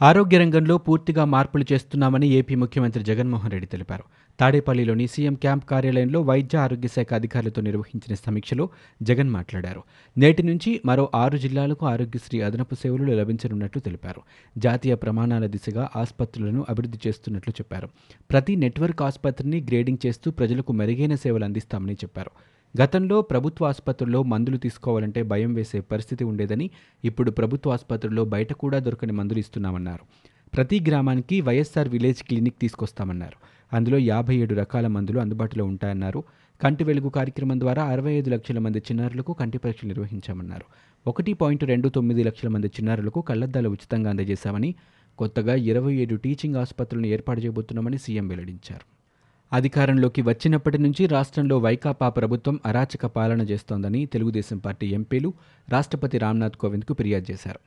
ఆరోగ్య రంగంలో పూర్తిగా మార్పులు చేస్తున్నామని ఏపీ ముఖ్యమంత్రి జగన్మోహన్ రెడ్డి తెలిపారు. తాడేపల్లిలోని సీఎం క్యాంప్ కార్యాలయంలో వైద్య ఆరోగ్య శాఖ అధికారులతో నిర్వహించిన సమీక్షలో జగన్ మాట్లాడారు. నేటి నుంచి మరో ఆరు జిల్లాలకు ఆరోగ్యశ్రీ అదనపు సేవలు లభించనున్నట్లు తెలిపారు. జాతీయ ప్రమాణాల దిశగా ఆసుపత్రులను అభివృద్ధి చేస్తున్నట్లు చెప్పారు. ప్రతి నెట్వర్క్ ఆసుపత్రిని గ్రేడింగ్ చేస్తూ ప్రజలకు మెరుగైన సేవలు అందిస్తామని చెప్పారు. గతంలో ప్రభుత్వ ఆసుపత్రుల్లో మందులు తీసుకోవాలంటే భయం వేసే పరిస్థితి ఉండేదని ఇప్పుడు ప్రభుత్వ ఆసుపత్రుల్లో బయట కూడా దొరకని మందులు ఇస్తున్నామన్నారు. ప్రతి గ్రామానికి వైఎస్ఆర్ విలేజ్ క్లినిక్ తీసుకొస్తామన్నారు. అందులో యాభై ఏడు రకాల మందులు అందుబాటులో ఉంటాయన్నారు. కంటి వెలుగు కార్యక్రమం ద్వారా అరవై ఐదు లక్షల మంది చిన్నారులకు కంటి పరీక్షలు నిర్వహించామన్నారు. ఒకటి పాయింట్ రెండు తొమ్మిది లక్షల మంది చిన్నారులకు కళ్ళద్దాలు ఉచితంగా అందజేశామని కొత్తగా ఇరవై ఏడు టీచింగ్ ఆసుపత్రులను ఏర్పాటు చేయబోతున్నామని సీఎం వెల్లడించారు. అధికారంలోకి వచ్చినప్పటి నుంచి రాష్ట్రంలో వైకాపా ప్రభుత్వం అరాచక పాలన చేస్తోందని తెలుగుదేశం పార్టీ ఎంపీలు రాష్ట్రపతి రామ్నాథ్ కోవింద్కు ఫిర్యాదు చేశారు.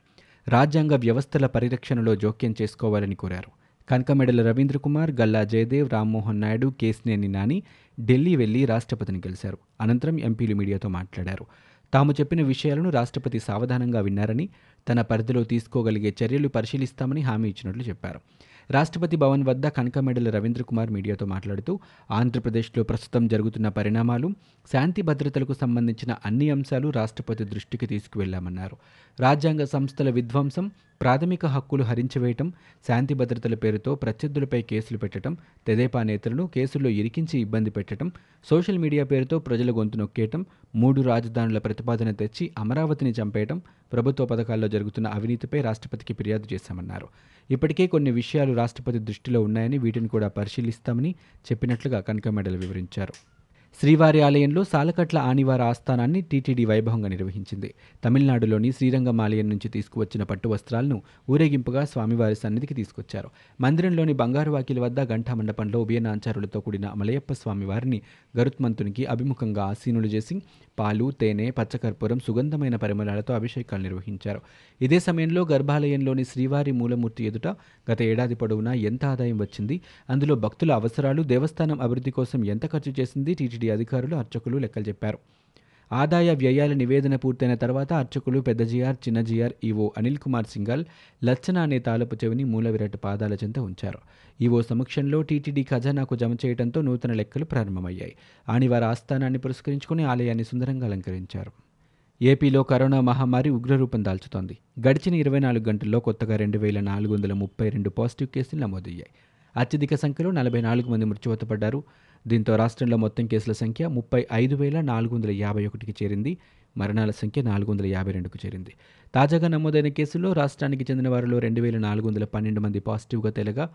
రాజ్యాంగ వ్యవస్థల పరిరక్షణలో జోక్యం చేసుకోవాలని కోరారు. కనకమెడల రవీంద్ర కుమార్ గల్లా జయదేవ్ రామ్మోహన్ నాయుడు కేసినేని నాని ఢిల్లీ వెళ్ళి రాష్ట్రపతిని కలిశారు అనంతరం ఎంపీలు మీడియాతో మాట్లాడారు. తాము చెప్పిన విషయాలను రాష్ట్రపతి సావధానంగా విన్నారని తన పరిధిలో తీసుకోగలిగే చర్యలు పరిశీలిస్తామని హామీ ఇచ్చినట్లు చెప్పారు. రాష్ట్రపతి భవన్ వద్ద కనకమెడల రవీంద్ర కుమార్ మీడియాతో మాట్లాడుతూ ఆంధ్రప్రదేశ్లో ప్రస్తుతం జరుగుతున్న పరిణామాలు శాంతి భద్రతలకు సంబంధించిన అన్ని అంశాలు రాష్ట్రపతి దృష్టికి తీసుకువెళ్ళామన్నారు. రాజ్యాంగ సంస్థల విధ్వంసం ప్రాథమిక హక్కులు హరించివేయటం శాంతి భద్రతల పేరుతో ప్రత్యర్థులపై కేసులు పెట్టడం తెదేపా నేతలను కేసుల్లో ఇరికించి ఇబ్బంది పెట్టడం సోషల్ మీడియా పేరుతో ప్రజల గొంతు నొక్కేయటం మూడు రాజధానుల ప్రతిపాదన తెచ్చి అమరావతిని చంపేయటం ప్రభుత్వ పథకాల్లో జరుగుతున్న అవినీతిపై రాష్ట్రపతికి ఫిర్యాదు చేశామన్నారు. ఇప్పటికే కొన్ని విషయాలు రాష్ట్రపతి దృష్టిలో ఉన్నాయని వీటిని కూడా పరిశీలిస్తామని చెప్పినట్లుగా కనకమేడలు వివరించారు. శ్రీవారి ఆలయంలో సాలకట్ల ఆనివార ఆస్థానాన్ని టీటీడీ వైభవంగా నిర్వహించింది. తమిళనాడులోని శ్రీరంగం ఆలయం నుంచి తీసుకువచ్చిన పట్టు వస్త్రాలను ఊరేగింపుగా స్వామివారి సన్నిధికి తీసుకొచ్చారు. మందిరంలోని బంగారు వాకిలి వద్ద గంటా మండపంలో ఉభయనాంచారులతో కూడిన మలయప్ప స్వామివారిని గరుత్మంతునికి అభిముఖంగా ఆసీనులు చేసి పాలు తేనె పచ్చకర్పూరం సుగంధమైన పరిమళాలతో అభిషేకాలు నిర్వహించారు. ఇదే సమయంలో గర్భాలయంలోని శ్రీవారి మూలమూర్తి ఎదుట గత ఏడాది పొడవునా ఎంత ఆదాయం వచ్చింది? అందులో భక్తుల అవసరాలు దేవస్థానం అభివృద్ధి కోసం ఎంత ఖర్చు చేసింది? టీటీడీ అధికారులు అర్చకులు లెక్కలు చెప్పారు. ఆదాయ వ్యయాల నివేదన పూర్తయిన తర్వాత అర్చకులు పెద్ద జిఆర్ చిన్న జిఆర్ ఈవో అనిల్ కుమార్ సింగల్ లచ్చన అనే తాలపు చెవిని మూల విరాట్ పాదాల చెంత ఉంచారు. ఈవో సమక్షంలో టీటీడీ ఖజానాకు జమ చేయడంతో నూతన లెక్కలు ప్రారంభమయ్యాయి. ఆనివార ఆస్థానాన్ని పురస్కరించుకుని ఆలయాన్ని సుందరంగా అలంకరించారు. ఏపీలో కరోనా మహమ్మారి ఉగ్రరూపం దాల్చుతోంది. గడిచిన ఇరవై నాలుగు గంటల్లో కొత్తగా రెండు వేల నాలుగు వందల ముప్పై రెండు పాజిటివ్ కేసులు నమోదయ్యాయి. అత్యధిక సంఖ్యలో నలభై నాలుగు మంది మృత్యువత పడ్డారు దీంతో రాష్ట్రంలో మొత్తం కేసుల సంఖ్య ముప్పై ఐదు వేల నాలుగు వందల యాభై ఒకటికి చేరింది. మరణాల సంఖ్య నాలుగు వందల యాభై రెండుకు చేరింది. తాజాగా నమోదైన కేసుల్లో రాష్ట్రానికి చెందిన వారిలో రెండు వేల నాలుగు వందల పన్నెండు మంది పాజిటివ్గా తేలగా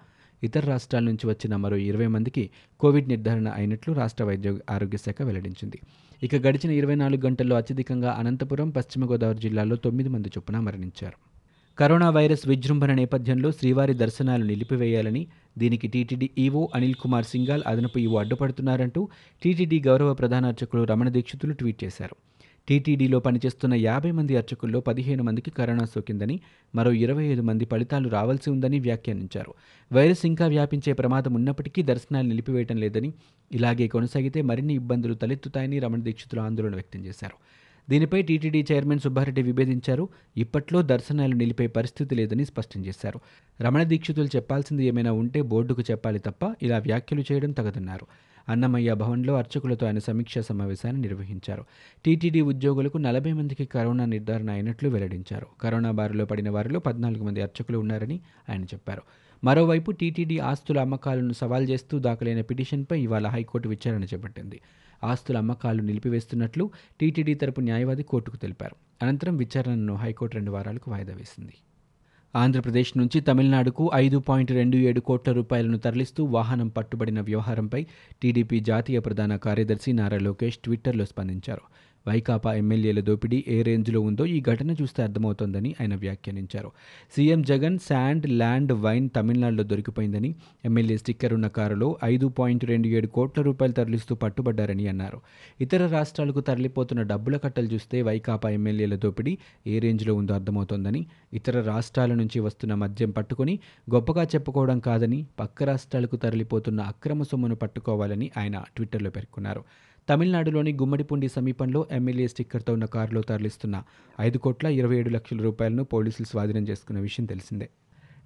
ఇతర రాష్ట్రాల నుంచి వచ్చిన మరో ఇరవై మందికి కోవిడ్ నిర్ధారణ అయినట్లు రాష్ట్ర వైద్య ఆరోగ్య శాఖ వెల్లడించింది. ఇక గడిచిన ఇరవై నాలుగు గంటల్లో అత్యధికంగా అనంతపురం పశ్చిమ గోదావరి జిల్లాలో తొమ్మిది మంది చొప్పున మరణించారు. కరోనా వైరస్ విజృంభణ నేపథ్యంలో శ్రీవారి దర్శనాలు నిలిపివేయాలని దీనికి టీటీడీ ఈవో అనిల్ కుమార్ సింగాల్ అదనపు ఈవో అడ్డుపడుతున్నారంటూ టీటీడీ గౌరవ ప్రధాన అర్చకులు రమణ దీక్షితులు ట్వీట్ చేశారు. టీటీడీలో పనిచేస్తున్న యాభై మంది అర్చకుల్లో పదిహేను మందికి కరోనా సోకిందని మరో ఇరవై ఐదు మంది ఫలితాలు రావాల్సి ఉందని వ్యాఖ్యానించారు. వైరస్ ఇంకా వ్యాపించే ప్రమాదం ఉన్నప్పటికీ దర్శనాలు నిలిపివేయటం లేదని ఇలాగే కొనసాగితే మరిన్ని ఇబ్బందులు తలెత్తుతాయని రమణ దీక్షితులు ఆందోళన వ్యక్తం చేశారు. దీనిపై టీటీడీ చైర్మన్ సుబ్బారెడ్డి విభేదించారు. ఇప్పట్లో దర్శనాలు నిలిపే పరిస్థితి లేదని స్పష్టం చేశారు. రమణ దీక్షితులు చెప్పాల్సింది ఏమైనా ఉంటే బోర్డుకు చెప్పాలి తప్ప ఇలా వ్యాఖ్యలు చేయడం తగదన్నారు. అన్నమయ్య భవన్లో అర్చకులతో ఆయన సమీక్షా సమావేశాన్ని నిర్వహించారు. టీటీడీ ఉద్యోగులకు నలభై మందికి కరోనా నిర్ధారణ అయినట్లు వెల్లడించారు. కరోనా బారిలో పడిన వారిలో పద్నాలుగు మంది అర్చకులు ఉన్నారని ఆయన చెప్పారు. మరోవైపు టీటీడీ ఆస్తుల అమ్మకాలను సవాల్ చేస్తూ దాఖలైన పిటిషన్పై ఇవాళ హైకోర్టు విచారణ చేపట్టింది. ఆస్తుల అమ్మకాలు నిలిపివేస్తున్నట్లు టీటీడీ తరపు న్యాయవాది కోర్టుకు తెలిపారు. అనంతరం విచారణను హైకోర్టు రెండు వారాలకు వాయిదా వేసింది. ఆంధ్రప్రదేశ్ నుంచి తమిళనాడుకు ఐదు పాయింట్ రెండు ఏడు కోట్ల రూపాయలను తరలిస్తూ వాహనం పట్టుబడిన వ్యవహారంపై టీడీపీ జాతీయ ప్రధాన కార్యదర్శి నారా లోకేష్ ట్విట్టర్లో స్పందించారు. వైకాపా ఎమ్మెల్యేల దోపిడీ ఏ రేంజ్లో ఉందో ఈ ఘటన చూస్తే అర్థమవుతోందని ఆయన వ్యాఖ్యానించారు. CM Jagan sand land wine తమిళనాడులో దొరికిపోయిందని ఎమ్మెల్యే స్టిక్కర్ ఉన్న కారులో ఐదు పాయింట్ రెండు ఏడు కోట్ల రూపాయలు తరలిస్తూ పట్టుబడ్డారని అన్నారు. ఇతర రాష్ట్రాలకు తరలిపోతున్న డబ్బుల కట్టలు చూస్తే వైకాపా ఎమ్మెల్యేల దోపిడీ ఏ రేంజ్లో ఉందో అర్థమవుతోందని ఇతర రాష్ట్రాల నుంచి వస్తున్న మద్యం పట్టుకొని గొప్పగా చెప్పుకోవడం కాదని పక్క రాష్ట్రాలకు తరలిపోతున్న అక్రమ సొమ్మును పట్టుకోవాలని ఆయన ట్విట్టర్లో పేర్కొన్నారు. తమిళనాడులోని గుమ్మడిపుండి సమీపంలో ఎమ్మెల్యే స్టిక్కర్తో ఉన్న కారులో తరలిస్తున్న ఐదు కోట్ల ఇరవై ఏడు లక్షల రూపాయలను పోలీసులు స్వాధీనం చేసుకున్న విషయం తెలిసిందే.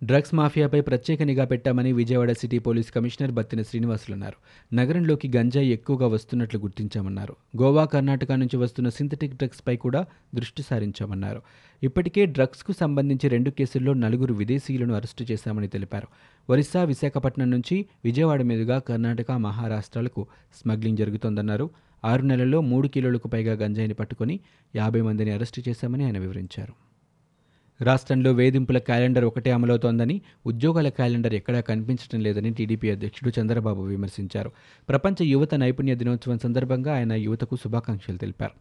డ్రగ్స్ మాఫియాపై ప్రత్యేక నిఘా పెట్టామని Vijayawada city police commissioner Battina Srinivasulu అన్నారు నగరంలోకి గంజాయి ఎక్కువగా వస్తున్నట్లు గుర్తించామన్నారు. గోవా కర్ణాటక నుంచి వస్తున్న సింథటిక్ డ్రగ్స్పై కూడా దృష్టి సారించామన్నారు. ఇప్పటికే డ్రగ్స్కు సంబంధించి రెండు కేసుల్లో నలుగురు విదేశీయులను అరెస్టు చేశామని తెలిపారు. ఒరిస్సా విశాఖపట్నం నుంచి విజయవాడ మీదుగా కర్ణాటక మహారాష్ట్రాలకు స్మగ్లింగ్ జరుగుతోందన్నారు. ఆరు నెలల్లో మూడు కిలోలకు పైగా గంజాయిని పట్టుకొని యాభై మందిని అరెస్టు చేశామని ఆయన వివరించారు. రాష్ట్రంలో వేధింపుల క్యాలెండర్ ఒకటే అమలవుతోందని ఉద్యోగాల క్యాలెండర్ ఎక్కడా కనిపించడం లేదని టీడీపీ అధ్యక్షుడు చంద్రబాబు విమర్శించారు. ప్రపంచ యువత నైపుణ్య దినోత్సవం సందర్భంగా ఆయన యువతకు శుభాకాంక్షలు తెలిపారు.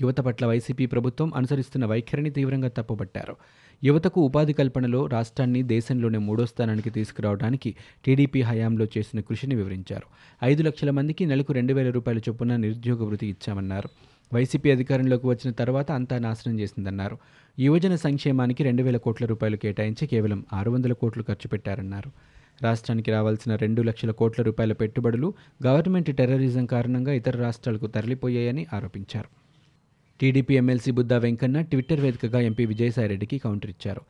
యువత పట్ల వైసీపీ ప్రభుత్వం అనుసరిస్తున్న వైఖరిని తీవ్రంగా తప్పుపట్టారు యువతకు ఉపాధి కల్పనలో రాష్ట్రాన్ని దేశంలోనే మూడో స్థానానికి తీసుకురావడానికి టీడీపీ హయాంలో చేసిన కృషిని వివరించారు. ఐదు లక్షల మందికి నెలకు రెండు వేల రూపాయల చొప్పున నిరుద్యోగ వృత్తి ఇచ్చామన్నారు. వైసీపీ అధికారంలోకి వచ్చిన తర్వాత అంతా నాశనం చేసిందన్నారు. యువజన సంక్షేమానికి రెండు వేల కోట్ల రూపాయలు కేటాయించి కేవలం ఆరు వందల కోట్లు ఖర్చు పెట్టారన్నారు. రాష్ట్రానికి రావాల్సిన రెండు లక్షల కోట్ల రూపాయల పెట్టుబడులు గవర్నమెంట్ టెర్రరిజం కారణంగా ఇతర రాష్ట్రాలకు తరలిపోయాయని ఆరోపించారు. TDP MLC Buddha Venkanna Twitter వేదికగా ఎంపీ విజయసాయిరెడ్డికి కౌంటర్ ఇచ్చారు.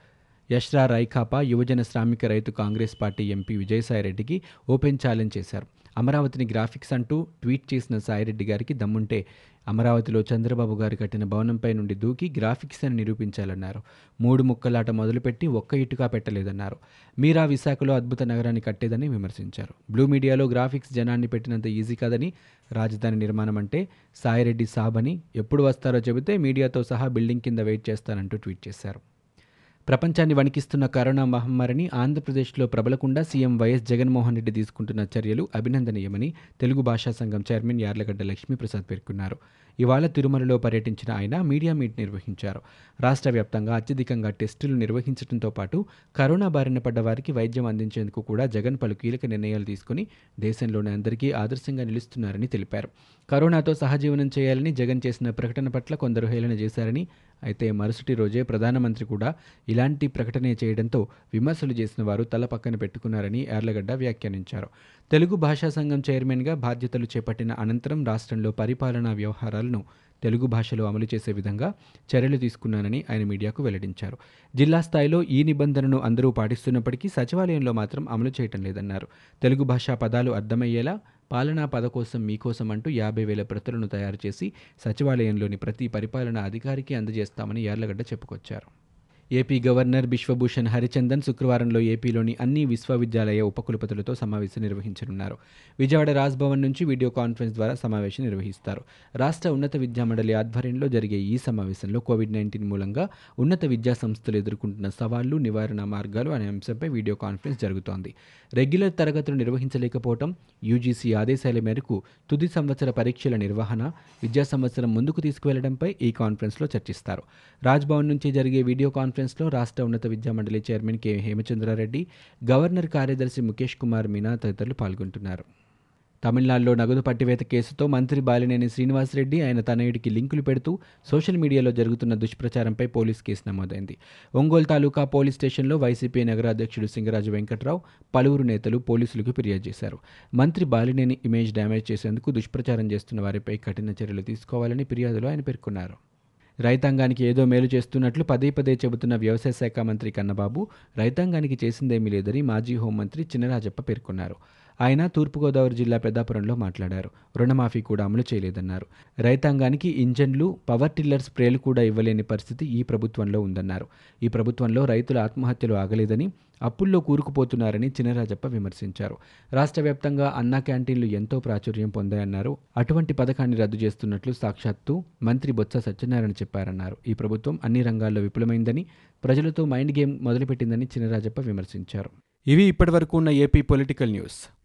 యష్రా రైఖాపా యువజన శ్రామిక రైతు కాంగ్రెస్ పార్టీ ఎంపీ విజయసాయిరెడ్డికి ఓపెన్ ఛాలెంజ్ చేశారు. అమరావతిని గ్రాఫిక్స్ అంటూ ట్వీట్ చేసిన సాయిరెడ్డి గారికి దమ్ముంటే అమరావతిలో చంద్రబాబు గారు కట్టిన భవనంపై నుండి దూకి గ్రాఫిక్స్ అని నిరూపించాలన్నారు. మూడు ముక్కలాట మొదలుపెట్టి ఒక్క ఇటుగా పెట్టలేదన్నారు. మీరా విశాఖలో అద్భుత నగరాన్ని కట్టేదని విమర్శించారు. బ్లూ మీడియాలో గ్రాఫిక్స్ జనాన్ని పెట్టినంత ఈజీ కాదని రాజధాని నిర్మాణం అంటే సాయిరెడ్డి సాబ్ అని ఎప్పుడు వస్తారో చెబితే మీడియాతో సహా బిల్డింగ్ కింద వెయిట్ చేస్తానంటూ ట్వీట్ చేశారు. ప్రపంచాన్ని వణికిస్తున్న కరోనా మహమ్మారిని ఆంధ్రప్రదేశ్లో ప్రబలకుండా సీఎం వైఎస్ జగన్మోహన్ రెడ్డి తీసుకుంటున్న చర్యలు అభినందనీయమని తెలుగు భాషా సంఘం చైర్మన్ యార్లగడ్డ లక్ష్మీప్రసాద్ పేర్కొన్నారు. ఇవాళ తిరుమలలో పర్యటించిన ఆయన మీడియా మీట్ నిర్వహించారు. రాష్ట్ర వ్యాప్తంగా అత్యధికంగా టెస్టులు నిర్వహించడంతో పాటు కరోనా బారిన పడ్డ వారికి వైద్యం అందించేందుకు కూడా జగన్ పలు కీలక నిర్ణయాలు తీసుకుని దేశంలోని అందరికీ ఆదర్శంగా నిలుస్తున్నారని తెలిపారు. కరోనాతో సహజీవనం చేయాలని జగన్ చేసిన ప్రకటన పట్ల కొందరు హేళన చేశారని అయితే మరుసటి రోజే ప్రధానమంత్రి కూడా ఇలాంటి ప్రకటనే చేయడంతో విమర్శలు చేసిన వారు తల పక్కన పెట్టుకున్నారని యార్లగడ్డ వ్యాఖ్యానించారు. తెలుగు భాషా సంఘం చైర్మన్గా బాధ్యతలు చేపట్టిన అనంతరం రాష్ట్రంలో పరిపాలనా వ్యవహారాలను తెలుగు భాషలో అమలు చేసే విధంగా చర్యలు తీసుకున్నానని ఆయన మీడియాకు వెల్లడించారు. జిల్లా స్థాయిలో ఈ నిబంధనను అందరూ పాటిస్తున్నప్పటికీ సచివాలయంలో మాత్రం అమలు చేయటం లేదన్నారు. తెలుగు భాషా పదాలు అర్థమయ్యేలా పాలనా పద కోసం మీకోసం అంటూ యాభై వేల ప్రతులను తయారు చేసి సచివాలయంలోని ప్రతి పరిపాలనా అధికారికి అందజేస్తామని యార్లగడ్డ చెప్పుకొచ్చారు. ఏపీ గవర్నర్ బిశ్వభూషణ్ హరిచందన్ శుక్రవారంలో ఏపీలోని అన్ని విశ్వవిద్యాలయ ఉపకులపతులతో సమావేశం నిర్వహించనున్నారు. విజయవాడ రాజ్భవన్ నుంచి వీడియో కాన్ఫరెన్స్ ద్వారా సమావేశం నిర్వహిస్తారు. రాష్ట్ర ఉన్నత విద్యామండలి ఆధ్వర్యంలో జరిగే ఈ సమావేశంలో కోవిడ్ నైన్టీన్ మూలంగా ఉన్నత విద్యా సంస్థలు ఎదుర్కొంటున్న సవాళ్ళు నివారణ మార్గాలు అనే అంశంపై వీడియో కాన్ఫరెన్స్ జరుగుతోంది. రెగ్యులర్ తరగతులు నిర్వహించలేకపోవడం యూజీసీ ఆదేశాల మేరకు తుది సంవత్సర పరీక్షల నిర్వహణ విద్యా సంవత్సరం ముందుకు తీసుకువెళ్ళడంపై ఈ కాన్ఫరెన్స్లో చర్చిస్తారు. రాజ్భవన్ నుంచి జరిగే వీడియో కాన్ఫరెన్స్లో రాష్ట్ర ఉన్నత విద్యామండలి చైర్మన్ కె హేమచంద్రారెడ్డి గవర్నర్ కార్యదర్శి ముఖేష్ కుమార్ మీనా తదితరులు పాల్గొంటున్నారు. తమిళనాడులో నగదు పట్టివేత కేసుతో మంత్రి బాలినేని శ్రీనివాసరెడ్డి ఆయన తనయుడికి లింకులు పెడుతూ సోషల్ మీడియాలో జరుగుతున్న దుష్ప్రచారంపై పోలీస్ కేసు నమోదైంది. ఒంగోలు తాలూకా పోలీస్ స్టేషన్లో వైసీపీ నగరాధ్యక్షుడు సింగరాజు వెంకట్రావు పలువురు నేతలు పోలీసులకు ఫిర్యాదు చేశారు. మంత్రి బాలినేని ఇమేజ్ డ్యామేజ్ చేసేందుకు దుష్ప్రచారం చేస్తున్న వారిపై కఠిన చర్యలు తీసుకోవాలని ఫిర్యాదులో ఆయన పేర్కొన్నారు. రైతాంగానికి ఏదో మేలు చేస్తున్నట్లు పదే పదే చెబుతున్న వ్యవసాయ శాఖ మంత్రి కన్నబాబు రైతాంగానికి చేసిందేమీ లేదని మాజీ హోంమంత్రి చినరాజప్ప పేర్కొన్నారు. ఆయన తూర్పుగోదావరి జిల్లా పెద్దాపురంలో మాట్లాడారు. రుణమాఫీ కూడా అమలు చేయలేదన్నారు. రైతాంగానికి ఇంజన్లు పవర్ టిల్లర్ స్ప్రేలు కూడా ఇవ్వలేని పరిస్థితి ఈ ప్రభుత్వంలో ఉందన్నారు. ఈ ప్రభుత్వంలో రైతుల ఆత్మహత్యలు ఆగలేదని అప్పుల్లో కూరుకుపోతున్నారని చినరాజప్ప విమర్శించారు. రాష్ట్ర వ్యాప్తంగా అన్నా క్యాంటీన్లు ఎంతో ప్రాచుర్యం పొందాయన్నారు. అటువంటి పథకాన్ని రద్దు చేస్తున్నట్లు సాక్షాత్తు మంత్రి బొత్స సత్యనారాయణ చెప్పారన్నారు. ఈ ప్రభుత్వం అన్ని రంగాల్లో విఫలమైందని ప్రజలతో మైండ్ గేమ్ మొదలుపెట్టిందని చినరాజప్ప విమర్శించారు. ఇవి ఇప్పటివరకు ఉన్న ఏపీ పొలిటికల్ న్యూస్.